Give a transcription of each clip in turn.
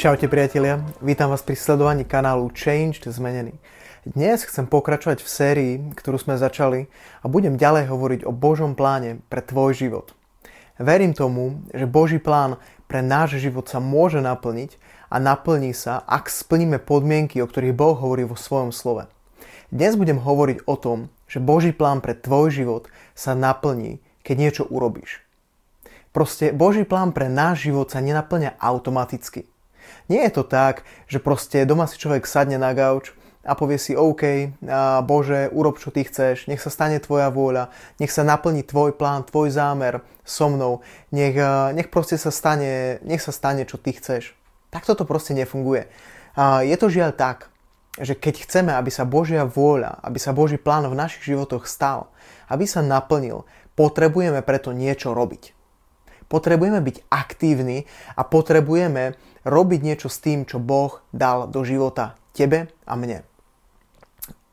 Čaute priatelia, vítam vás pri sledovaní kanálu Changed Zmenený. Dnes chcem pokračovať v sérii, ktorú sme začali a budem ďalej hovoriť o Božom pláne pre tvoj život. Verím tomu, že Boží plán pre náš život sa môže naplniť a naplní sa, ak splníme podmienky, o ktorých Boh hovorí vo svojom slove. Dnes budem hovoriť o tom, že Boží plán pre tvoj život sa naplní, keď niečo urobíš. Proste Boží plán pre náš život sa nenaplňa automaticky. Nie je to tak, že proste doma si človek sadne na gauč a povie si OK, a Bože, urob čo ty chceš, nech sa stane tvoja vôľa, nech sa naplní tvoj plán, tvoj zámer so mnou, nech, nech proste sa stane, nech sa stane čo ty chceš. Tak toto proste nefunguje. A je to žiaľ tak, že keď chceme, aby sa Božia vôľa, aby sa Boží plán v našich životoch stal, aby sa naplnil, potrebujeme preto niečo robiť. Potrebujeme byť aktívni a potrebujeme robiť niečo s tým, čo Boh dal do života tebe a mne.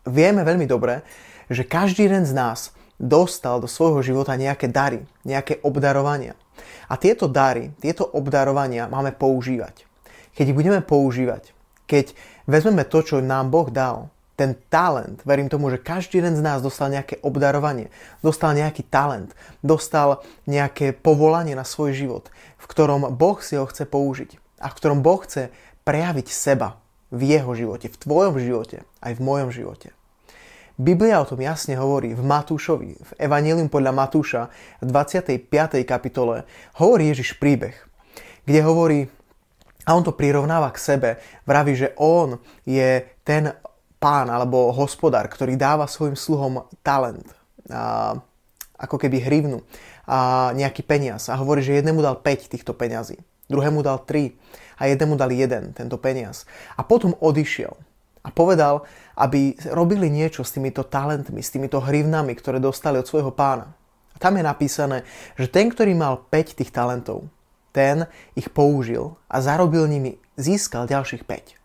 Vieme veľmi dobre, že každý jeden z nás dostal do svojho života nejaké dary, nejaké obdarovania. A tieto dary, tieto obdarovania máme používať. Keď ich budeme používať, keď vezmeme to, čo nám Boh dal, ten talent, verím tomu, že každý jeden z nás dostal nejaké obdarovanie, dostal nejaký talent, dostal nejaké povolanie na svoj život, v ktorom Boh si ho chce použiť a v ktorom Boh chce prejaviť seba v jeho živote, v tvojom živote, aj v mojom živote. Biblia o tom jasne hovorí v Matúšovi, v Evangelium podľa Matúša v 25. kapitole hovorí Ježiš príbeh, kde hovorí, a on to prirovnáva k sebe, vraví, že on je ten pán alebo hospodár, ktorý dáva svojim sluhom talent, a, ako keby hrivnu a nejaký peniaz a hovorí, že jednému dal 5 týchto peňazí, druhému dal 3 a jednému dal jeden tento peniaz. A potom odišiel a povedal, aby robili niečo s týmito talentmi, s týmito hrivnami, ktoré dostali od svojho pána. A tam je napísané, že ten, ktorý mal 5 tých talentov, ten ich použil a zarobil nimi, získal ďalších 5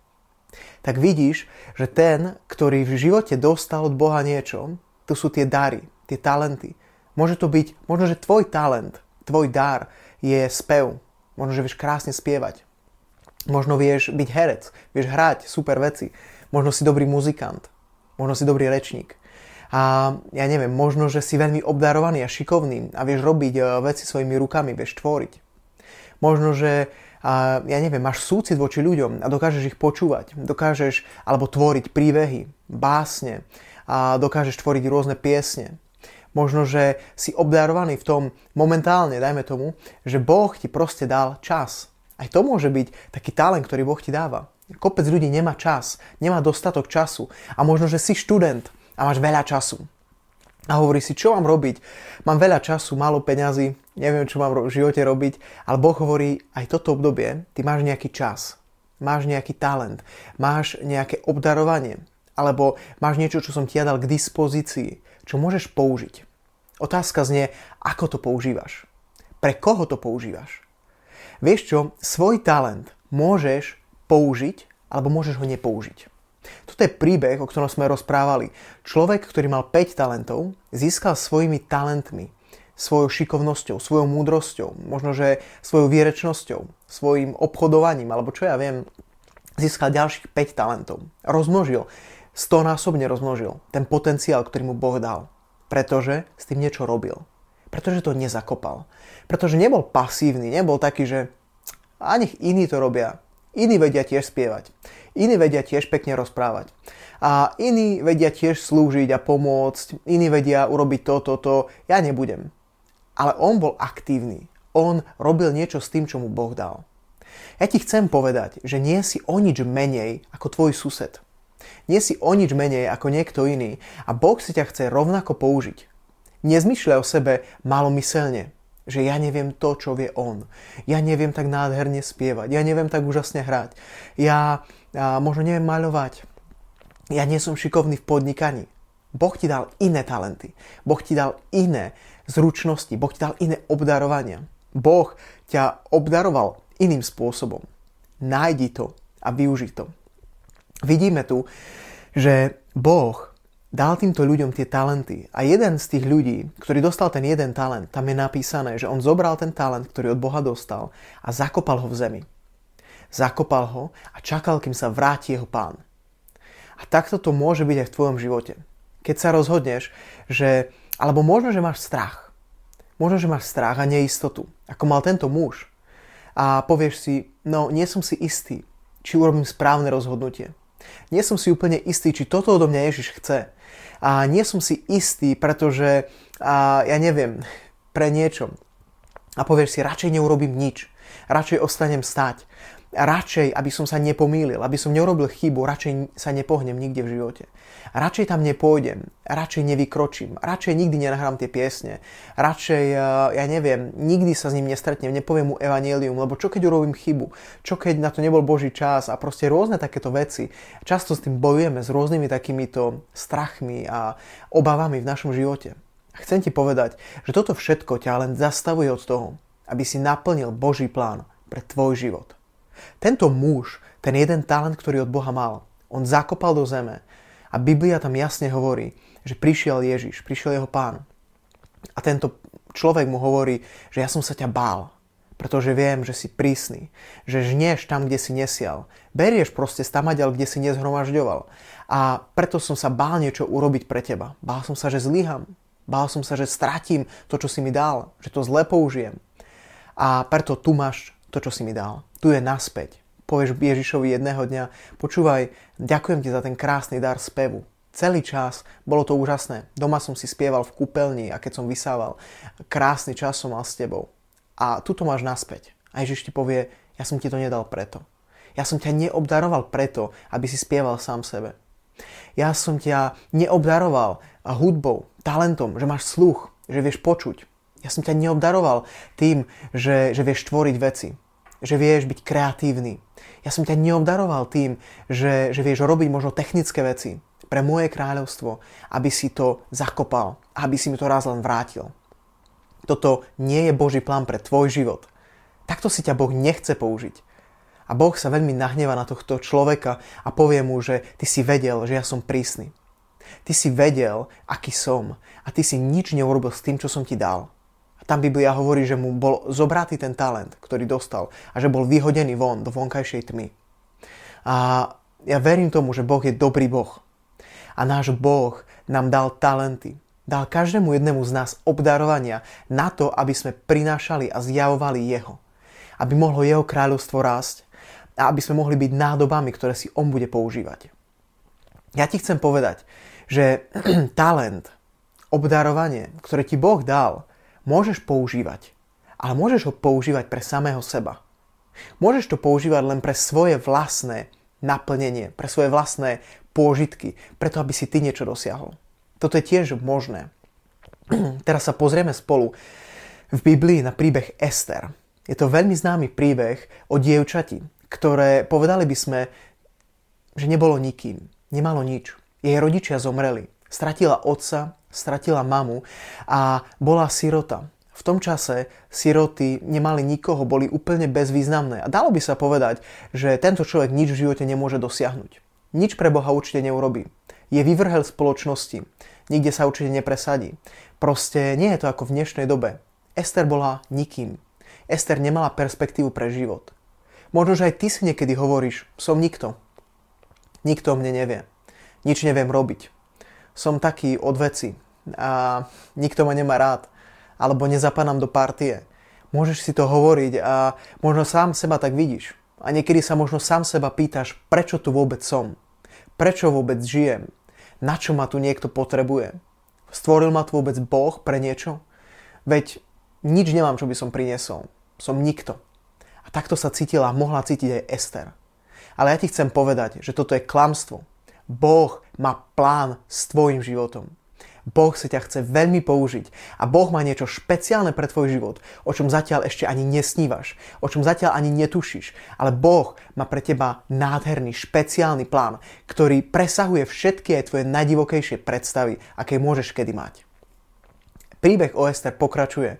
tak vidíš, že ten, ktorý v živote dostal od Boha niečo, to sú tie dary, tie talenty. Môže to byť, možno, že tvoj talent, tvoj dar je spev. Možno, že vieš krásne spievať. Možno vieš byť herec, vieš hrať super veci. Možno si dobrý muzikant. Možno si dobrý rečník. A ja neviem, možno, že si veľmi obdarovaný a šikovný a vieš robiť e, veci svojimi rukami, vieš tvoriť. Možno, že a ja neviem, máš súcit voči ľuďom a dokážeš ich počúvať, dokážeš alebo tvoriť príbehy, básne a dokážeš tvoriť rôzne piesne. Možno, že si obdarovaný v tom momentálne, dajme tomu, že Boh ti proste dal čas. Aj to môže byť taký talent, ktorý Boh ti dáva. Kopec ľudí nemá čas, nemá dostatok času a možno, že si študent a máš veľa času a hovorí si, čo mám robiť. Mám veľa času, málo peňazí, neviem, čo mám v živote robiť, ale Boh hovorí, aj toto obdobie, ty máš nejaký čas, máš nejaký talent, máš nejaké obdarovanie, alebo máš niečo, čo som ti ja dal k dispozícii, čo môžeš použiť. Otázka znie, ako to používaš. Pre koho to používaš? Vieš čo, svoj talent môžeš použiť, alebo môžeš ho nepoužiť. Toto je príbeh, o ktorom sme rozprávali. Človek, ktorý mal 5 talentov, získal svojimi talentmi, svojou šikovnosťou, svojou múdrosťou, možno že svojou vierečnosťou, svojim obchodovaním, alebo čo ja viem, získal ďalších 5 talentov. Rozmnožil, stonásobne rozmnožil ten potenciál, ktorý mu Boh dal. Pretože s tým niečo robil. Pretože to nezakopal. Pretože nebol pasívny, nebol taký, že a nech iní to robia. Iní vedia tiež spievať. Iní vedia tiež pekne rozprávať. A iní vedia tiež slúžiť a pomôcť. Iní vedia urobiť toto, to. Ja nebudem. Ale on bol aktívny. On robil niečo s tým, čo mu Boh dal. Ja ti chcem povedať, že nie si o nič menej ako tvoj sused. Nie si o nič menej ako niekto iný a Boh si ťa chce rovnako použiť. Nezmyšľaj o sebe malomyselne. Že ja neviem to, čo vie on. Ja neviem tak nádherne spievať. Ja neviem tak úžasne hrať. Ja, ja možno neviem maľovať. Ja nie som šikovný v podnikaní. Boh ti dal iné talenty. Boh ti dal iné zručnosti. Boh ti dal iné obdarovania. Boh ťa obdaroval iným spôsobom. Nájdi to a využi to. Vidíme tu, že Boh dal týmto ľuďom tie talenty. A jeden z tých ľudí, ktorý dostal ten jeden talent, tam je napísané, že on zobral ten talent, ktorý od Boha dostal a zakopal ho v zemi. Zakopal ho a čakal, kým sa vráti jeho pán. A takto to môže byť aj v tvojom živote. Keď sa rozhodneš, že, alebo možno, že máš strach. Možno, že máš strach a neistotu, ako mal tento muž. A povieš si, no nie som si istý, či urobím správne rozhodnutie. Nie som si úplne istý, či toto odo mňa Ježiš chce. A nie som si istý, pretože a, ja neviem, pre niečo. A povieš si, radšej neurobím nič. Radšej ostanem stať radšej, aby som sa nepomýlil, aby som neurobil chybu, radšej sa nepohnem nikde v živote. Radšej tam nepôjdem, radšej nevykročím, radšej nikdy nenahrám tie piesne, radšej, eh, ja neviem, nikdy sa s ním nestretnem, nepoviem mu evanelium, lebo čo keď urobím chybu, čo keď na to nebol Boží čas a proste rôzne takéto veci. Často s tým bojujeme s rôznymi takýmito strachmi a obavami v našom živote. Chcem ti povedať, že toto všetko ťa len zastavuje od toho, aby si naplnil Boží plán pre tvoj život. Tento muž, ten jeden talent, ktorý od Boha mal, on zakopal do zeme a Biblia tam jasne hovorí, že prišiel Ježiš, prišiel jeho pán. A tento človek mu hovorí, že ja som sa ťa bál, pretože viem, že si prísny, že žnieš tam, kde si nesial. Berieš proste stamaďal, kde si nezhromažďoval. A preto som sa bál niečo urobiť pre teba. Bál som sa, že zlyham. Bál som sa, že stratím to, čo si mi dal, že to zle použijem. A preto tu máš to, čo si mi dal tu je naspäť. Povieš Ježišovi jedného dňa, počúvaj, ďakujem ti za ten krásny dar spevu. Celý čas bolo to úžasné. Doma som si spieval v kúpeľni a keď som vysával, krásny čas som mal s tebou. A tu to máš naspäť. A Ježiš ti povie, ja som ti to nedal preto. Ja som ťa neobdaroval preto, aby si spieval sám sebe. Ja som ťa neobdaroval hudbou, talentom, že máš sluch, že vieš počuť. Ja som ťa neobdaroval tým, že, že vieš tvoriť veci že vieš byť kreatívny. Ja som ťa neobdaroval tým, že, že vieš robiť možno technické veci pre moje kráľovstvo, aby si to zakopal, aby si mi to raz len vrátil. Toto nie je Boží plán pre tvoj život. Takto si ťa Boh nechce použiť. A Boh sa veľmi nahneva na tohto človeka a povie mu, že ty si vedel, že ja som prísny. Ty si vedel, aký som a ty si nič neurobil s tým, čo som ti dal. Tam Biblia hovorí, že mu bol zobratý ten talent, ktorý dostal a že bol vyhodený von do vonkajšej tmy. A ja verím tomu, že Boh je dobrý Boh. A náš Boh nám dal talenty. Dal každému jednému z nás obdarovania na to, aby sme prinášali a zjavovali Jeho. Aby mohlo Jeho kráľovstvo rásť a aby sme mohli byť nádobami, ktoré si On bude používať. Ja ti chcem povedať, že talent, obdarovanie, ktoré ti Boh dal, môžeš používať. Ale môžeš ho používať pre samého seba. Môžeš to používať len pre svoje vlastné naplnenie, pre svoje vlastné pôžitky, preto aby si ty niečo dosiahol. Toto je tiež možné. Teraz sa pozrieme spolu v Biblii na príbeh Ester. Je to veľmi známy príbeh o dievčati, ktoré povedali by sme, že nebolo nikým, nemalo nič. Jej rodičia zomreli. Stratila otca, stratila mamu a bola sirota. V tom čase siroty nemali nikoho, boli úplne bezvýznamné. A dalo by sa povedať, že tento človek nič v živote nemôže dosiahnuť. Nič pre Boha určite neurobí. Je vyvrhel spoločnosti. Nikde sa určite nepresadí. Proste nie je to ako v dnešnej dobe. Ester bola nikým. Ester nemala perspektívu pre život. Možno, že aj ty si niekedy hovoríš, som nikto. Nikto o mne nevie. Nič neviem robiť som taký od veci a nikto ma nemá rád alebo nezapanám do partie. Môžeš si to hovoriť a možno sám seba tak vidíš. A niekedy sa možno sám seba pýtaš, prečo tu vôbec som? Prečo vôbec žijem? Na čo ma tu niekto potrebuje? Stvoril ma tu vôbec Boh pre niečo? Veď nič nemám, čo by som priniesol. Som nikto. A takto sa cítila, mohla cítiť aj Ester. Ale ja ti chcem povedať, že toto je klamstvo. Boh má plán s tvojim životom. Boh si ťa chce veľmi použiť a Boh má niečo špeciálne pre tvoj život, o čom zatiaľ ešte ani nesnívaš, o čom zatiaľ ani netušíš, ale Boh má pre teba nádherný, špeciálny plán, ktorý presahuje všetky aj tvoje najdivokejšie predstavy, aké môžeš kedy mať. Príbeh o Ester pokračuje.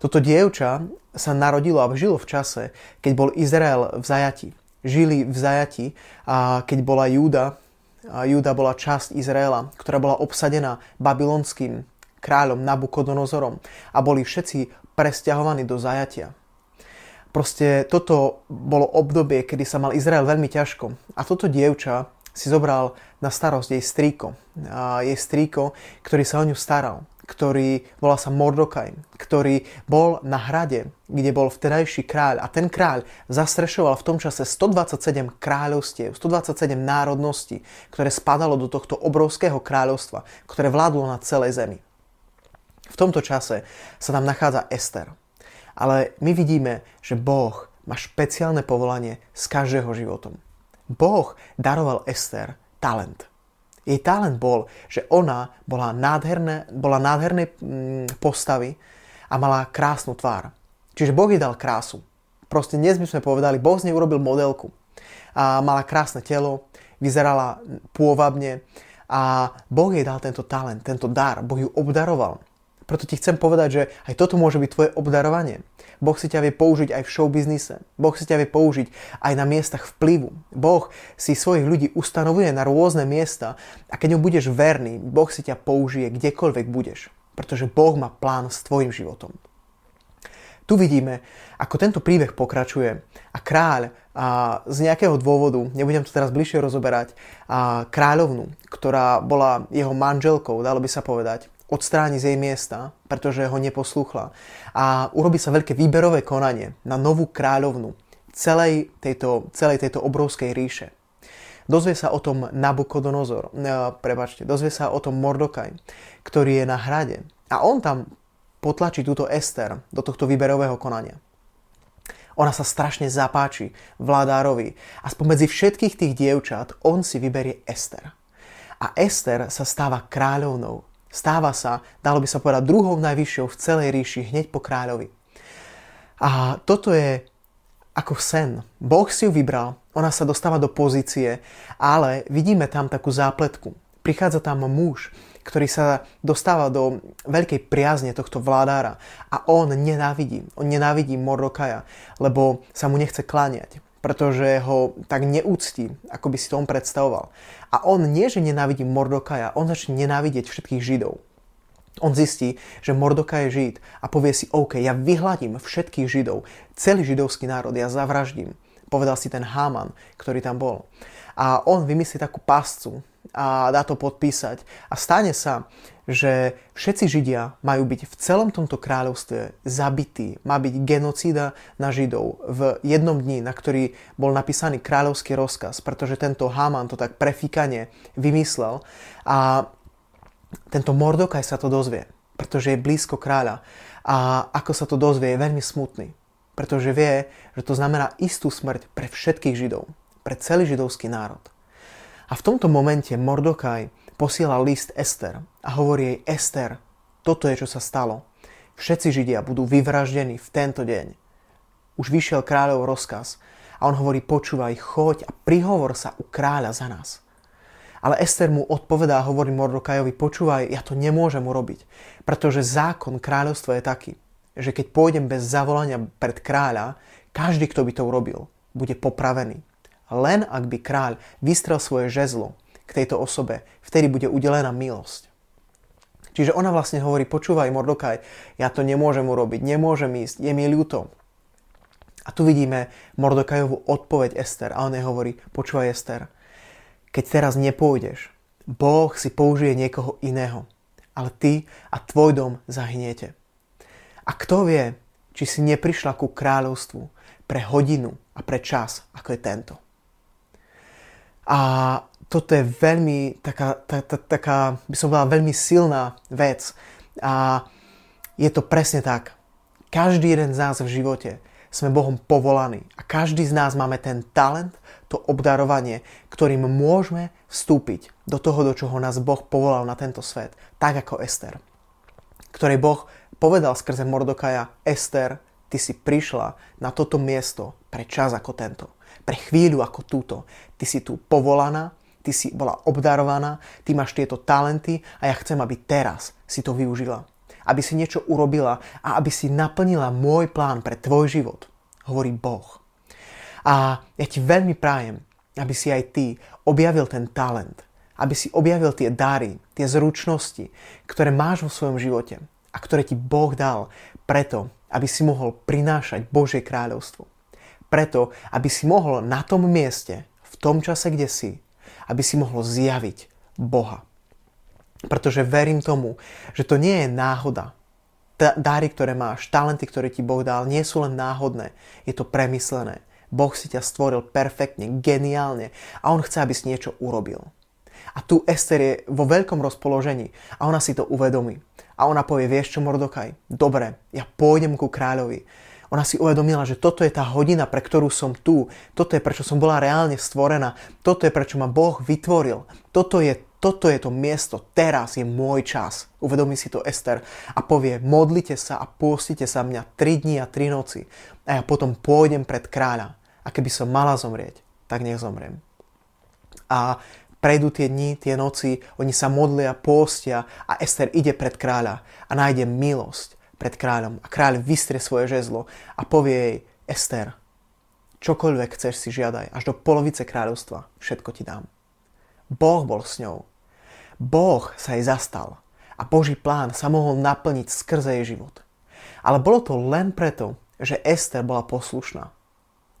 Toto dievča sa narodilo a žilo v čase, keď bol Izrael v zajati. Žili v zajati, a keď bola Júda Júda bola časť Izraela, ktorá bola obsadená babylonským kráľom Nabukodonozorom a boli všetci presťahovaní do zajatia. Proste toto bolo obdobie, kedy sa mal Izrael veľmi ťažko. A toto dievča si zobral na starosť jej strýko. Jej strýko, ktorý sa o ňu staral ktorý volá sa Mordokaj, ktorý bol na hrade, kde bol vtedajší kráľ a ten kráľ zastrešoval v tom čase 127 kráľovstiev, 127 národností, ktoré spadalo do tohto obrovského kráľovstva, ktoré vládlo na celej zemi. V tomto čase sa tam nachádza Ester. Ale my vidíme, že Boh má špeciálne povolanie z každého životom. Boh daroval Ester talent. Jej talent bol, že ona bola, nádherné, bola nádhernej mm, postavy a mala krásnu tvár. Čiže Boh jej dal krásu. Proste dnes by sme povedali, Boh z nej urobil modelku. A mala krásne telo, vyzerala pôvabne a Boh jej dal tento talent, tento dar. Boh ju obdaroval. Preto ti chcem povedať, že aj toto môže byť tvoje obdarovanie. Boh si ťa vie použiť aj v showbiznise. Boh si ťa vie použiť aj na miestach vplyvu. Boh si svojich ľudí ustanovuje na rôzne miesta a keď mu budeš verný, Boh si ťa použije kdekoľvek budeš. Pretože Boh má plán s tvojim životom. Tu vidíme, ako tento príbeh pokračuje a kráľ a z nejakého dôvodu, nebudem to teraz bližšie rozoberať, a kráľovnu, ktorá bola jeho manželkou, dalo by sa povedať, odstráni z jej miesta, pretože ho neposlúchla. A urobí sa veľké výberové konanie na novú kráľovnu celej tejto, celej tejto obrovskej ríše. Dozvie sa o tom Nabukodonozor, ne, prebačte, dozvie sa o tom Mordokaj, ktorý je na hrade. A on tam potlačí túto Ester do tohto výberového konania. Ona sa strašne zapáči vládárovi a spomedzi všetkých tých dievčat on si vyberie Ester. A Ester sa stáva kráľovnou Stáva sa, dalo by sa povedať, druhou najvyššou v celej ríši hneď po kráľovi. A toto je ako sen. Boh si ju vybral, ona sa dostáva do pozície, ale vidíme tam takú zápletku. Prichádza tam muž, ktorý sa dostáva do veľkej priazne tohto vládára a on nenávidí, on nenávidí Mordokaja, lebo sa mu nechce kláňať pretože ho tak neúctí, ako by si to on predstavoval. A on nie, že nenávidí Mordokaja, on začne nenávidieť všetkých Židov. On zistí, že Mordokaj je Žid a povie si, OK, ja vyhľadím všetkých Židov, celý židovský národ, ja zavraždím. Povedal si ten Háman, ktorý tam bol. A on vymyslí takú pascu a dá to podpísať. A stane sa, že všetci Židia majú byť v celom tomto kráľovstve zabití. Má byť genocída na Židov v jednom dni, na ktorý bol napísaný kráľovský rozkaz, pretože tento Haman to tak prefíkanie vymyslel a tento Mordokaj sa to dozvie, pretože je blízko kráľa a ako sa to dozvie je veľmi smutný, pretože vie, že to znamená istú smrť pre všetkých Židov, pre celý židovský národ. A v tomto momente Mordokaj posiela list Ester a hovorí jej Ester, toto je, čo sa stalo. Všetci Židia budú vyvraždení v tento deň. Už vyšiel kráľov rozkaz a on hovorí, počúvaj, choď a prihovor sa u kráľa za nás. Ale Ester mu odpovedá a hovorí Mordokajovi, počúvaj, ja to nemôžem urobiť, pretože zákon kráľovstva je taký, že keď pôjdem bez zavolania pred kráľa, každý, kto by to urobil, bude popravený. Len ak by kráľ vystrel svoje žezlo k tejto osobe, vtedy bude udelená milosť. Čiže ona vlastne hovorí, počúvaj Mordokaj, ja to nemôžem urobiť, nemôžem ísť, je mi ľúto. A tu vidíme Mordokajovú odpoveď Ester a on jej hovorí, počúvaj Ester, keď teraz nepôjdeš, Boh si použije niekoho iného, ale ty a tvoj dom zahyniete. A kto vie, či si neprišla ku kráľovstvu pre hodinu a pre čas, ako je tento. A toto je veľmi taká, tá, tá, taká, by som povedal, veľmi silná vec. A je to presne tak. Každý jeden z nás v živote sme Bohom povolaní a každý z nás máme ten talent, to obdarovanie, ktorým môžeme vstúpiť do toho, do čoho nás Boh povolal na tento svet, tak ako Ester, ktorej Boh povedal skrze Mordokaja, Ester, ty si prišla na toto miesto pre čas ako tento, pre chvíľu ako túto. Ty si tu povolaná, ty si bola obdarovaná, ty máš tieto talenty a ja chcem, aby teraz si to využila. Aby si niečo urobila a aby si naplnila môj plán pre tvoj život, hovorí Boh. A ja ti veľmi prajem, aby si aj ty objavil ten talent, aby si objavil tie dary, tie zručnosti, ktoré máš vo svojom živote a ktoré ti Boh dal preto, aby si mohol prinášať Božie kráľovstvo. Preto, aby si mohol na tom mieste, v tom čase, kde si, aby si mohol zjaviť Boha. Pretože verím tomu, že to nie je náhoda. Dáry, ktoré máš, talenty, ktoré ti Boh dal, nie sú len náhodné. Je to premyslené. Boh si ťa stvoril perfektne, geniálne a On chce, aby si niečo urobil. A tu Ester je vo veľkom rozpoložení a ona si to uvedomí. A ona povie, vieš čo Mordokaj, dobre, ja pôjdem ku kráľovi. Ona si uvedomila, že toto je tá hodina, pre ktorú som tu. Toto je prečo som bola reálne stvorená. Toto je prečo ma Boh vytvoril. Toto je, toto je to miesto. Teraz je môj čas. Uvedomí si to Ester a povie, modlite sa a pôstite sa mňa 3 dní a 3 noci. A ja potom pôjdem pred kráľa. A keby som mala zomrieť, tak nech. A Prejdú tie dni, tie noci, oni sa modlia, pôstia a Ester ide pred kráľa a nájde milosť pred kráľom. A kráľ vystrie svoje žezlo a povie jej, Ester, čokoľvek chceš si žiadaj, až do polovice kráľovstva, všetko ti dám. Boh bol s ňou. Boh sa jej zastal a Boží plán sa mohol naplniť skrze jej život. Ale bolo to len preto, že Ester bola poslušná.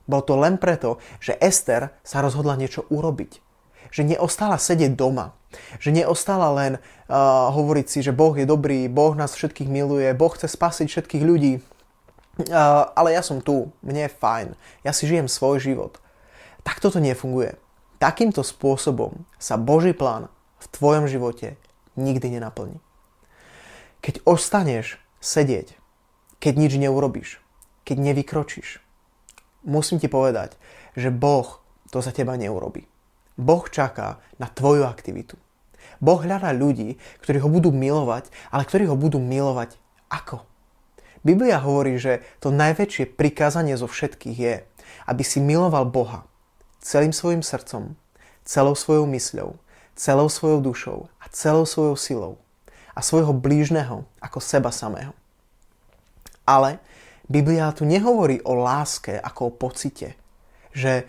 Bolo to len preto, že Ester sa rozhodla niečo urobiť že neostala sedieť doma. Že neostala len uh, hovoriť si, že Boh je dobrý, Boh nás všetkých miluje, Boh chce spasiť všetkých ľudí. Uh, ale ja som tu, mne je fajn, ja si žijem svoj život. Tak toto nefunguje. Takýmto spôsobom sa Boží plán v tvojom živote nikdy nenaplní. Keď ostaneš sedieť, keď nič neurobíš, keď nevykročíš, musím ti povedať, že Boh to za teba neurobí. Boh čaká na tvoju aktivitu. Boh hľadá ľudí, ktorí ho budú milovať, ale ktorí ho budú milovať ako? Biblia hovorí, že to najväčšie prikázanie zo všetkých je, aby si miloval Boha celým svojim srdcom, celou svojou mysľou, celou svojou dušou a celou svojou silou a svojho blížneho ako seba samého. Ale Biblia tu nehovorí o láske ako o pocite, že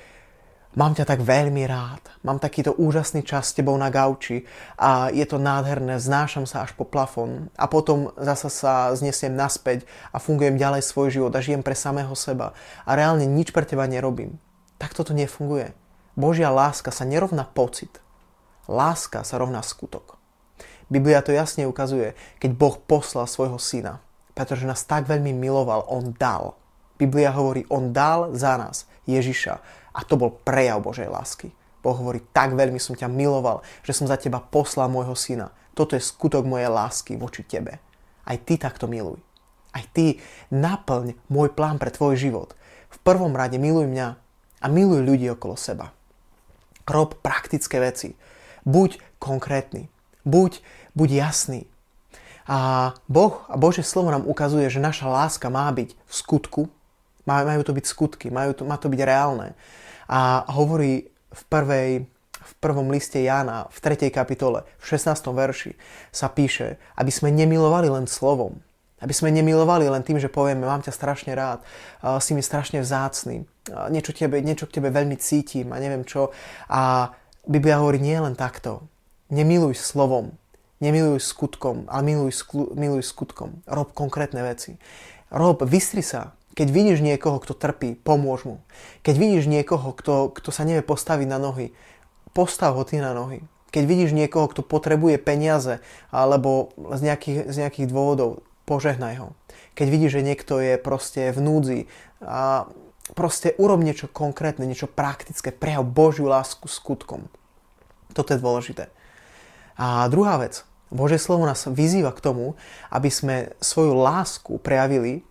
Mám ťa tak veľmi rád, mám takýto úžasný čas s tebou na gauči a je to nádherné, znášam sa až po plafón a potom zasa sa znesiem naspäť a fungujem ďalej svoj život a žijem pre samého seba a reálne nič pre teba nerobím. Tak toto nefunguje. Božia láska sa nerovná pocit. Láska sa rovná skutok. Biblia to jasne ukazuje, keď Boh poslal svojho syna, pretože nás tak veľmi miloval, on dal. Biblia hovorí, on dal za nás Ježiša a to bol prejav Božej lásky. Boh hovorí, tak veľmi som ťa miloval, že som za teba poslal môjho syna. Toto je skutok mojej lásky voči tebe. Aj ty takto miluj. Aj ty naplň môj plán pre tvoj život. V prvom rade miluj mňa a miluj ľudí okolo seba. Rob praktické veci. Buď konkrétny. Buď, buď jasný. A Boh a Božie slovo nám ukazuje, že naša láska má byť v skutku, majú to byť skutky, majú to, má to byť reálne. A hovorí v, prvej, v prvom liste Jána, v 3. kapitole, v 16. verši sa píše, aby sme nemilovali len slovom, aby sme nemilovali len tým, že povieme, mám ťa strašne rád, si mi strašne vzácný, niečo, tebe, niečo k tebe veľmi cítim a neviem čo. A Biblia hovorí nie len takto. Nemiluj slovom, nemiluj skutkom, ale miluj, sklu, miluj skutkom. Rob konkrétne veci. Rob, vystri sa, keď vidíš niekoho, kto trpí, pomôž mu. Keď vidíš niekoho, kto, kto sa nevie postaviť na nohy, postav ho ty na nohy. Keď vidíš niekoho, kto potrebuje peniaze alebo z nejakých, z nejakých dôvodov, požehnaj ho. Keď vidíš, že niekto je proste v núdzi a proste urob niečo konkrétne, niečo praktické, prejav Božiu lásku skutkom. Toto je dôležité. A druhá vec. Božie slovo nás vyzýva k tomu, aby sme svoju lásku prejavili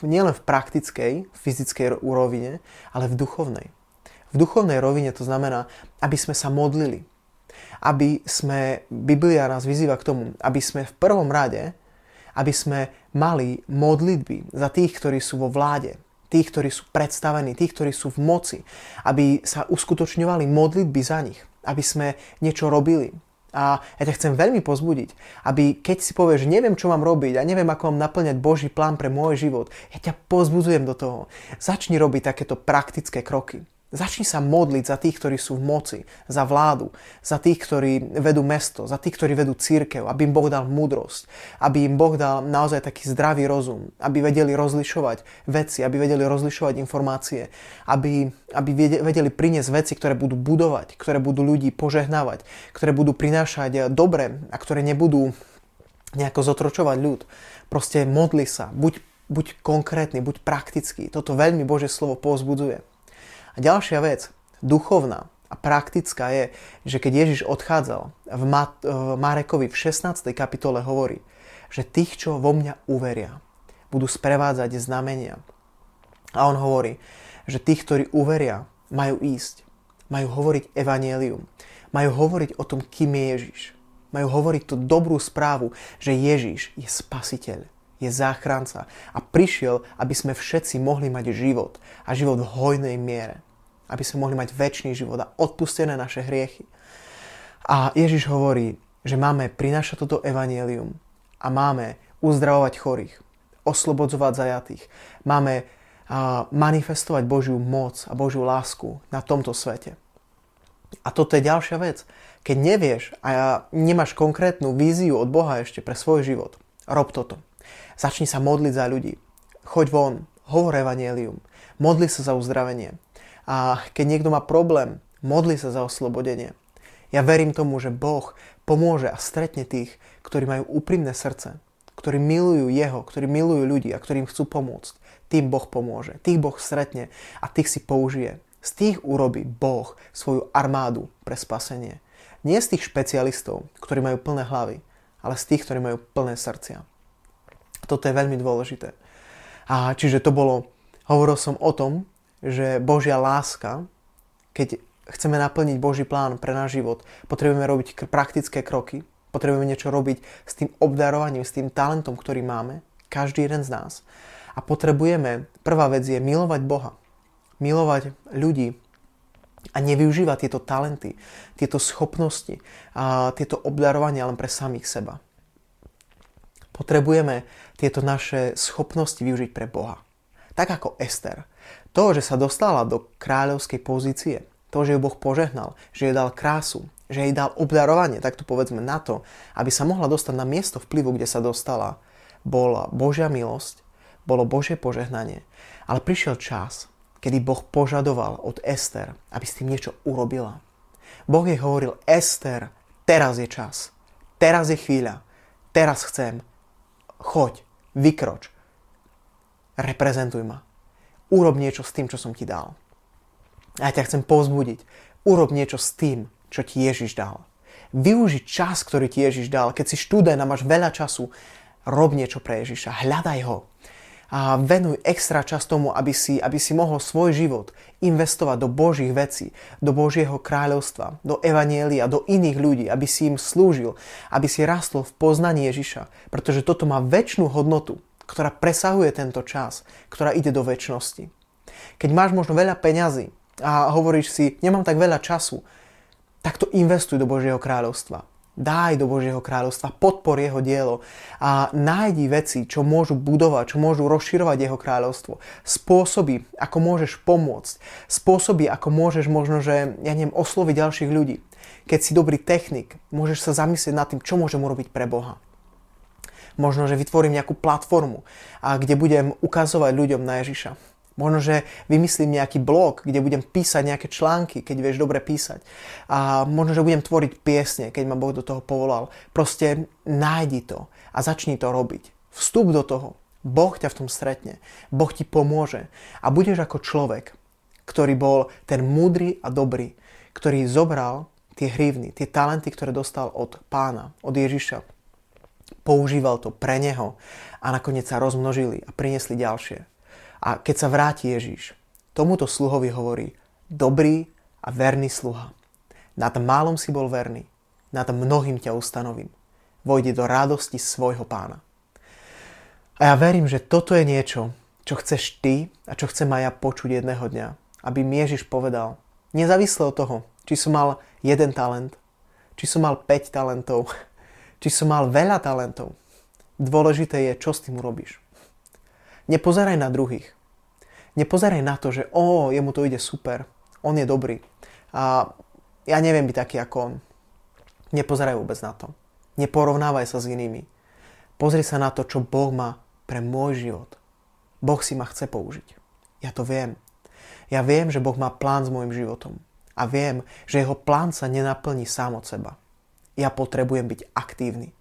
nielen v praktickej, fyzickej úrovine, ale v duchovnej. V duchovnej rovine to znamená, aby sme sa modlili. Aby sme, Biblia nás vyzýva k tomu, aby sme v prvom rade, aby sme mali modlitby za tých, ktorí sú vo vláde, tých, ktorí sú predstavení, tých, ktorí sú v moci, aby sa uskutočňovali modlitby za nich, aby sme niečo robili, a ja ťa chcem veľmi pozbudiť, aby keď si povieš, že neviem, čo mám robiť a neviem, ako mám naplňať Boží plán pre môj život, ja ťa pozbudzujem do toho. Začni robiť takéto praktické kroky. Začni sa modliť za tých, ktorí sú v moci, za vládu, za tých, ktorí vedú mesto, za tých, ktorí vedú církev, aby im Boh dal múdrosť, aby im Boh dal naozaj taký zdravý rozum, aby vedeli rozlišovať veci, aby vedeli rozlišovať informácie, aby, aby vedeli priniesť veci, ktoré budú budovať, ktoré budú ľudí požehnávať, ktoré budú prinášať dobre a ktoré nebudú nejako zotročovať ľud. Proste modli sa, buď, buď konkrétny, buď praktický. Toto veľmi Bože slovo pozbudzuje. A ďalšia vec, duchovná a praktická je, že keď Ježiš odchádzal, v, Ma- v Marekovi v 16. kapitole hovorí, že tých, čo vo mňa uveria, budú sprevádzať znamenia. A on hovorí, že tých, ktorí uveria, majú ísť, majú hovoriť evanielium, majú hovoriť o tom, kým je Ježiš. Majú hovoriť tú dobrú správu, že Ježiš je spasiteľ, je záchranca a prišiel, aby sme všetci mohli mať život a život v hojnej miere. Aby sme mohli mať väčší život a odpustené naše hriechy. A Ježiš hovorí, že máme prinášať toto evanielium a máme uzdravovať chorých, oslobodzovať zajatých. Máme manifestovať Božiu moc a Božiu lásku na tomto svete. A toto je ďalšia vec. Keď nevieš a nemáš konkrétnu víziu od Boha ešte pre svoj život, rob toto. Začni sa modliť za ľudí. Choď von, hovor evanielium. Modli sa za uzdravenie. A keď niekto má problém, modli sa za oslobodenie. Ja verím tomu, že Boh pomôže a stretne tých, ktorí majú úprimné srdce, ktorí milujú Jeho, ktorí milujú ľudí a ktorým chcú pomôcť. Tým Boh pomôže, tých Boh stretne a tých si použije. Z tých urobí Boh svoju armádu pre spasenie. Nie z tých špecialistov, ktorí majú plné hlavy, ale z tých, ktorí majú plné srdcia. Toto je veľmi dôležité. A čiže to bolo, hovoril som o tom, že Božia láska, keď chceme naplniť Boží plán pre náš život, potrebujeme robiť praktické kroky, potrebujeme niečo robiť s tým obdarovaním, s tým talentom, ktorý máme, každý jeden z nás. A potrebujeme, prvá vec je milovať Boha, milovať ľudí a nevyužívať tieto talenty, tieto schopnosti a tieto obdarovania len pre samých seba. Potrebujeme tieto naše schopnosti využiť pre Boha. Tak ako Ester. To, že sa dostala do kráľovskej pozície, to, že ju Boh požehnal, že jej dal krásu, že jej dal obdarovanie, tak to povedzme na to, aby sa mohla dostať na miesto vplyvu, kde sa dostala, bola Božia milosť, bolo Božie požehnanie. Ale prišiel čas, kedy Boh požadoval od Ester, aby s tým niečo urobila. Boh jej hovoril, Ester, teraz je čas, teraz je chvíľa, teraz chcem, choď, vykroč, reprezentuj ma. Urob niečo s tým, čo som ti dal. A ja ťa chcem pozbudiť. Urob niečo s tým, čo ti Ježiš dal. Využi čas, ktorý ti Ježiš dal. Keď si študent a máš veľa času, rob niečo pre Ježiša. Hľadaj ho a venuj extra čas tomu, aby si, aby si mohol svoj život investovať do Božích vecí, do Božieho kráľovstva, do Evanielia, do iných ľudí, aby si im slúžil, aby si rastol v poznaní Ježiša, pretože toto má väčšinu hodnotu, ktorá presahuje tento čas, ktorá ide do väčšnosti. Keď máš možno veľa peňazí a hovoríš si, nemám tak veľa času, tak to investuj do Božieho kráľovstva. Daj do Božieho kráľovstva, podpor jeho dielo a nájdi veci, čo môžu budovať, čo môžu rozširovať jeho kráľovstvo. Spôsoby, ako môžeš pomôcť. Spôsoby, ako môžeš možno, že, ja neviem, osloviť ďalších ľudí. Keď si dobrý technik, môžeš sa zamyslieť nad tým, čo môžem urobiť pre Boha. Možno, že vytvorím nejakú platformu, kde budem ukazovať ľuďom na Ježiša Možno, že vymyslím nejaký blog, kde budem písať nejaké články, keď vieš dobre písať. A možno, že budem tvoriť piesne, keď ma Boh do toho povolal. Proste nájdi to a začni to robiť. Vstup do toho. Boh ťa v tom stretne. Boh ti pomôže. A budeš ako človek, ktorý bol ten múdry a dobrý, ktorý zobral tie hrivny, tie talenty, ktoré dostal od pána, od Ježiša. používal to pre neho a nakoniec sa rozmnožili a priniesli ďalšie. A keď sa vráti Ježíš, tomuto sluhovi hovorí, dobrý a verný sluha. Nad málom si bol verný, nad mnohým ťa ustanovím. Vojde do radosti svojho pána. A ja verím, že toto je niečo, čo chceš ty a čo chcem aj ja počuť jedného dňa. Aby mi Ježiš povedal, nezávisle od toho, či som mal jeden talent, či som mal 5 talentov, či som mal veľa talentov. Dôležité je, čo s tým urobíš. Nepozeraj na druhých. Nepozeraj na to, že o, jemu to ide super, on je dobrý. A ja neviem byť taký ako on. Nepozeraj vôbec na to. Neporovnávaj sa s inými. Pozri sa na to, čo Boh má pre môj život. Boh si ma chce použiť. Ja to viem. Ja viem, že Boh má plán s môjim životom. A viem, že jeho plán sa nenaplní sám od seba. Ja potrebujem byť aktívny.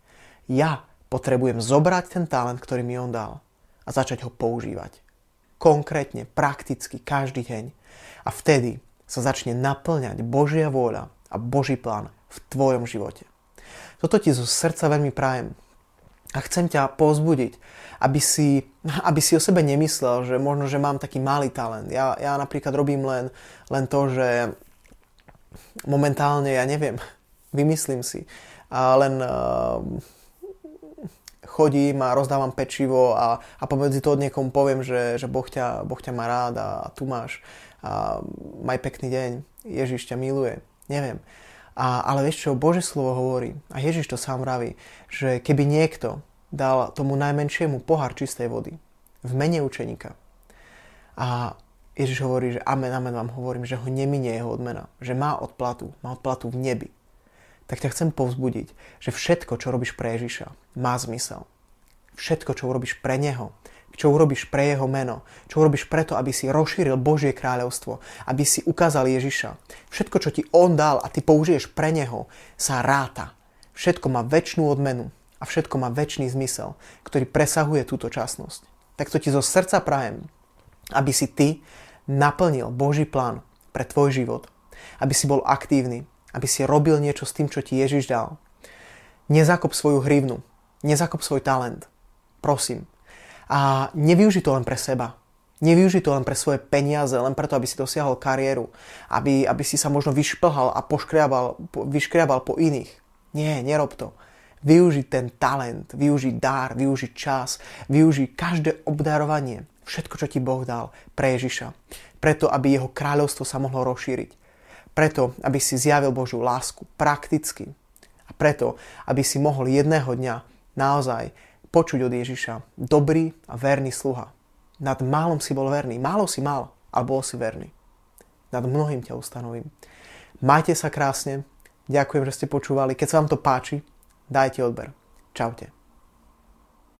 Ja potrebujem zobrať ten talent, ktorý mi on dal a začať ho používať. Konkrétne, prakticky, každý deň. A vtedy sa začne naplňať Božia vôľa a Boží plán v tvojom živote. Toto ti zo srdca veľmi prajem. A chcem ťa pozbudiť, aby si, aby si o sebe nemyslel, že možno, že mám taký malý talent. Ja, ja napríklad robím len, len to, že momentálne, ja neviem, vymyslím si, a len uh, chodím a rozdávam pečivo a, a pomedzi to od niekomu poviem, že, že boh, ťa, boh ťa má rád a, a tu máš. A maj pekný deň, Ježiš ťa miluje, neviem. A, ale vieš čo, Bože slovo hovorí, a Ježiš to sám vraví, že keby niekto dal tomu najmenšiemu pohár čistej vody v mene učeníka a Ježiš hovorí, že amen, amen vám hovorím, že ho neminie jeho odmena, že má odplatu, má odplatu v nebi, tak ťa chcem povzbudiť, že všetko, čo robíš pre Ježiša, má zmysel. Všetko, čo urobíš pre Neho, čo urobíš pre jeho meno, čo urobíš preto, aby si rozšíril Božie kráľovstvo, aby si ukázal Ježiša. Všetko, čo ti On dal a ty použiješ pre Neho, sa ráta. Všetko má väčšnú odmenu a všetko má väčší zmysel, ktorý presahuje túto časnosť. Tak to ti zo srdca prajem, aby si ty naplnil Boží plán pre tvoj život, aby si bol aktívny, aby si robil niečo s tým, čo ti Ježiš dal. Nezakop svoju hrivnu, nezakop svoj talent. Prosím, a nevyuži to len pre seba. Nevyuži to len pre svoje peniaze, len preto, aby si dosiahol kariéru, aby, aby si sa možno vyšplhal a poškriabal, vyškriabal po iných. Nie, nerob to. Využi ten talent, využi dar, využi čas, využi každé obdarovanie, všetko, čo ti Boh dal pre Ježiša. Preto, aby jeho kráľovstvo sa mohlo rozšíriť. Preto, aby si zjavil Božiu lásku prakticky. A preto, aby si mohol jedného dňa naozaj počuť od Ježiša. Dobrý a verný sluha. Nad málom si bol verný. Málo si mal, ale bol si verný. Nad mnohým ťa ustanovím. Majte sa krásne. Ďakujem, že ste počúvali. Keď sa vám to páči, dajte odber. Čaute.